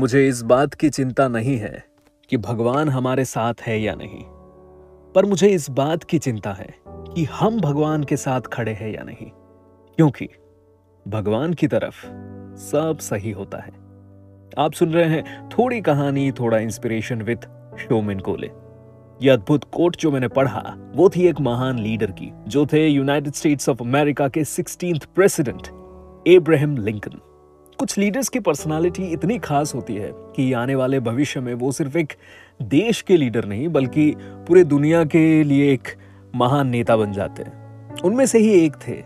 मुझे इस बात की चिंता नहीं है कि भगवान हमारे साथ है या नहीं, पर मुझे इस बात की चिंता है कि हम भगवान के साथ खड़े हैं या नहीं, क्योंकि भगवान की तरफ़ सब सही होता है। आप सुन रहे हैं थोड़ी कहानी, थोड़ा इंस्पिरेशन विथ शोमिन कोले ये अद्भुत कोट जो मैंने पढ़ा, वो थी एक महान लीडर की, जो थे यूनाइटेड स्टेट्स ऑफ़ अमेरिका के सिक्सटीन प्रेसिडेंट एब्राहम लिंकन कुछ लीडर्स की पर्सनालिटी इतनी खास होती है कि आने वाले भविष्य में वो सिर्फ़ एक देश के लीडर नहीं, बल्कि पूरे दुनिया के लिए एक महान नेता बन जाते हैं। उनमें से ही एक थे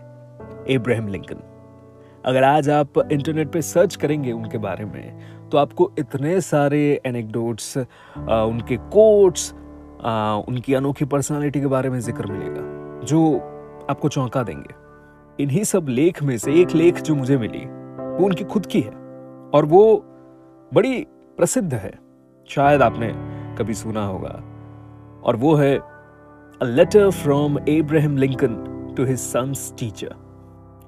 एब्राहम लिंकन अगर आज आप इंटरनेट पे सर्च करेंगे उनके बारे में तो आपको इतने सारे एनेक्डोट्स उनके कोट्स उनकी अनोखी पर्सनालिटी के बारे में ज़िक्र मिलेगा, जो आपको चौंका देंगे। इन्हीं सब लेख में से एक लेख जो मुझे मिली वो उनकी खुद की है और वो बड़ी प्रसिद्ध है। शायद आपने कभी सुना होगा। और वो है a letter from Abraham Lincoln to his son's teacher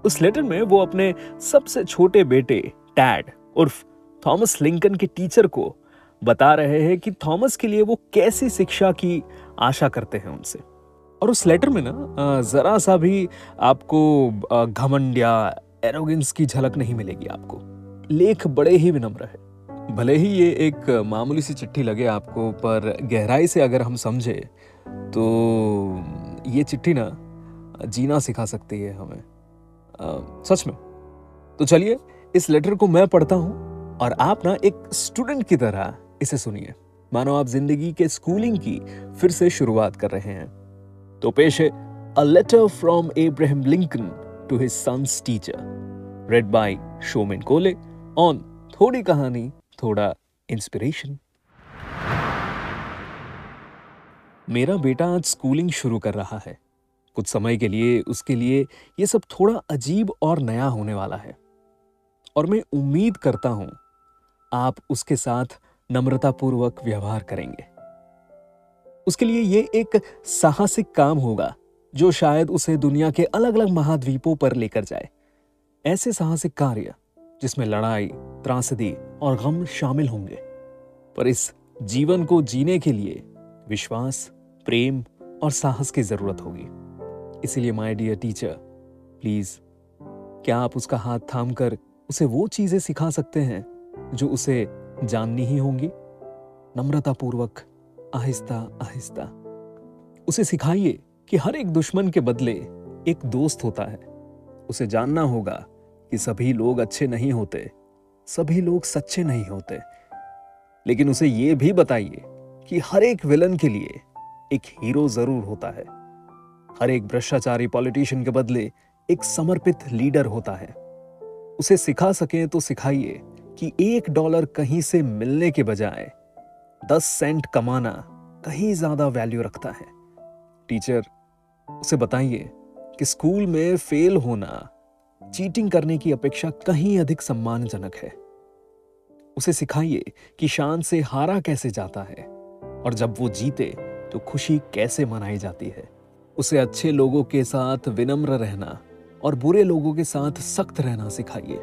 उस लेटर में वो अपने सबसे छोटे बेटे टैड उर्फ़ थॉमस लिंकन के टीचर को बता रहे हैं कि थॉमस के लिए वो कैसी शिक्षा की आशा करते हैं उनसे। और उस लेटर में ना जरा सा भी आपको घमंड या एरोगेंस की झलक नहीं मिलेगी आपको। लेख बड़े ही विनम्र है। भले ही ये एक मामूली सी चिट्ठी लगे आपको पर गहराई से अगर हम समझे तो ये चिट्ठी ना जीना सिखा सकती है हमें। आ, सच में। तो चलिए इस लेटर को मैं पढ़ता हूँ और आप ना एक स्टूडेंट की तरह इसे सुनिए। मानो आप ज़िंदगी के स्कूलिंग की फिर से शुरुआत कर रहे हैं। तो पेश है a letter from Abraham Lincoln to his son's teacher. Read by Shomin Kole on थोड़ी कहानी थोड़ा इंस्पिरेशन मेरा बेटा आज स्कूलिंग शुरू कर रहा है। कुछ समय के लिए, उसके लिए यह सब थोड़ा अजीब और नया होने वाला है। और मैं उम्मीद करता हूँ, आप उसके साथ नम्रतापूर्वक व्यवहार करेंगे। उसके लिए यह एक साहसिक काम होगा। जो शायद उसे दुनिया के अलग अलग महाद्वीपों पर लेकर जाए। ऐसे साहसिक कार्य, जिसमें लड़ाई, त्रासदी और गम शामिल होंगे, पर इस जीवन को जीने के लिए विश्वास, प्रेम और साहस की ज़रूरत होगी। इसीलिए माय डियर टीचर प्लीज़ क्या आप उसका हाथ थाम कर उसे वो चीज़ें सिखा सकते हैं, जो उसे जाननी ही होंगी? नम्रतापूर्वक, आहिस्ता आहिस्ता, उसे सिखाइए। कि हर एक दुश्मन के बदले एक दोस्त होता है। उसे जानना होगा कि सभी लोग अच्छे नहीं होते, सभी लोग सच्चे नहीं होते। लेकिन उसे यह भी बताइए कि हर एक विलन के लिए एक हीरो ज़रूर होता है। हर एक भ्रष्टाचारी पॉलिटिशियन के बदले एक समर्पित लीडर होता है। उसे सिखा सके तो सिखाइए कि एक डॉलर कहीं से मिलने के बजाय दस सेंट कमाना कहीं ज़्यादा वैल्यू रखता है। टीचर उसे बताइए कि स्कूल में फेल होना चीटिंग करने की अपेक्षा कहीं अधिक सम्मानजनक है। उसे सिखाइए कि शान से हारा कैसे जाता है और जब वो जीते तो खुशी कैसे मनाई जाती है। उसे अच्छे लोगों के साथ विनम्र रहना और बुरे लोगों के साथ सख्त रहना सिखाइए।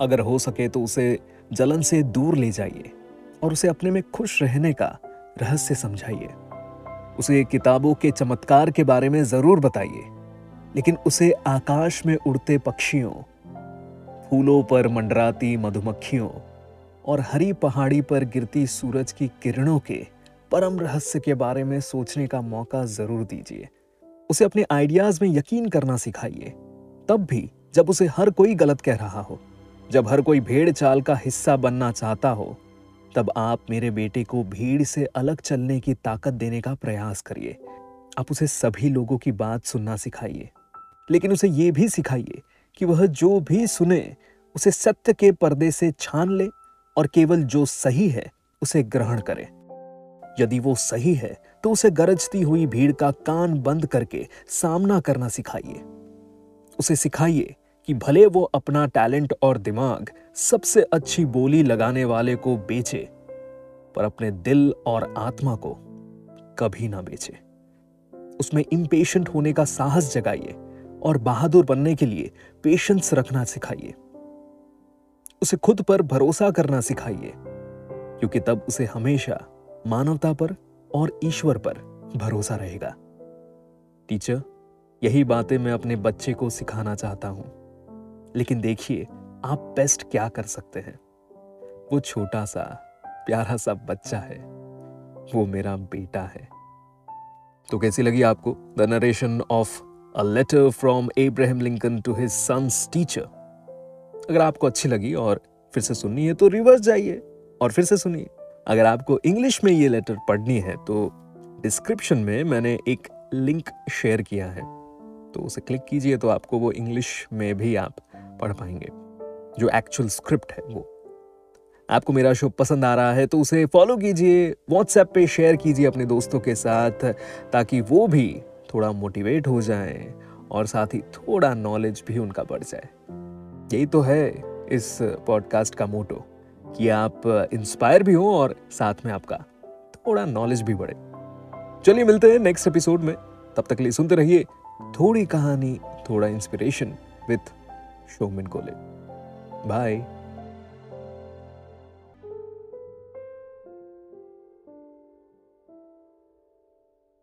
अगर हो सके तो उसे जलन से दूर ले जाइए और उसे अपने में खुश रहने का रहस्य समझाइए। उसे किताबों के चमत्कार के बारे में ज़रूर बताइए। लेकिन उसे आकाश में उड़ते पक्षियों, फूलों पर मंडराती मधुमक्खियों और हरी पहाड़ी पर गिरती सूरज की किरणों के परम रहस्य के बारे में सोचने का मौका ज़रूर दीजिए। उसे अपने आइडियाज़ में यकीन करना सिखाइए। तब भी जब उसे हर कोई गलत कह रहा हो, जब हर कोई भेड़ चाल का हिस्सा बनना चाहता हो तब आप मेरे बेटे को भीड़ से अलग चलने की ताकत देने का प्रयास करिए। आप उसे सभी लोगों की बात सुनना सिखाइए। लेकिन उसे यह भी सिखाइए कि वह जो भी सुने, उसे सत्य के पर्दे से छान ले और केवल जो सही है, उसे ग्रहण करे। यदि वो सही है तो उसे गरजती हुई भीड़ का कान बंद करके सामना करना सिखाइए। उसे सिखाइए कि भले वो अपना टैलेंट और दिमाग सबसे अच्छी बोली लगाने वाले को बेचे, पर अपने दिल और आत्मा को कभी ना बेचे। उसमें इम्पेशेंट होने का साहस जगाइए और बहादुर बनने के लिए पेशेंस रखना सिखाइए। उसे खुद पर भरोसा करना सिखाइए, क्योंकि तब उसे हमेशा मानवता पर और ईश्वर पर भरोसा रहेगा। टीचर, यही बातें मैं अपने बच्चे को सिखाना चाहता हूँ। लेकिन देखिए, आप बेस्ट क्या कर सकते हैं। वो छोटा सा प्यारा सा बच्चा है। वो मेरा बेटा है। तो कैसी लगी आपको the narration of a letter from Abraham Lincoln to his son's teacher अगर आपको अच्छी लगी और फिर से सुननी है तो रिवर्स जाइए और फिर से सुनिए। अगर आपको इंग्लिश में ये लेटर पढ़नी है तो डिस्क्रिप्शन में मैंने एक लिंक शेयर किया है। तो उसे क्लिक कीजिए तो आपको वो इंग्लिश में भी आप पढ़ पाएँगे। जो एक्चुअल स्क्रिप्ट है वो। आपको मेरा शो पसंद आ रहा है तो उसे फॉलो कीजिए व्हाट्सएप पे शेयर कीजिए अपने दोस्तों के साथ, ताकि वो भी थोड़ा मोटिवेट हो जाए और साथ ही थोड़ा नॉलेज भी उनका बढ़ जाए। यही तो है इस पॉडकास्ट का मोटो कि आप इंस्पायर भी हो और साथ में आपका थोड़ा नॉलेज भी बढ़े। चलिए मिलते हैं नेक्स्ट एपिसोड में। तब तक लिए सुनते रहिए, थोड़ी कहानी, थोड़ा इंस्पिरेशन विथ शोमिन कोले बाय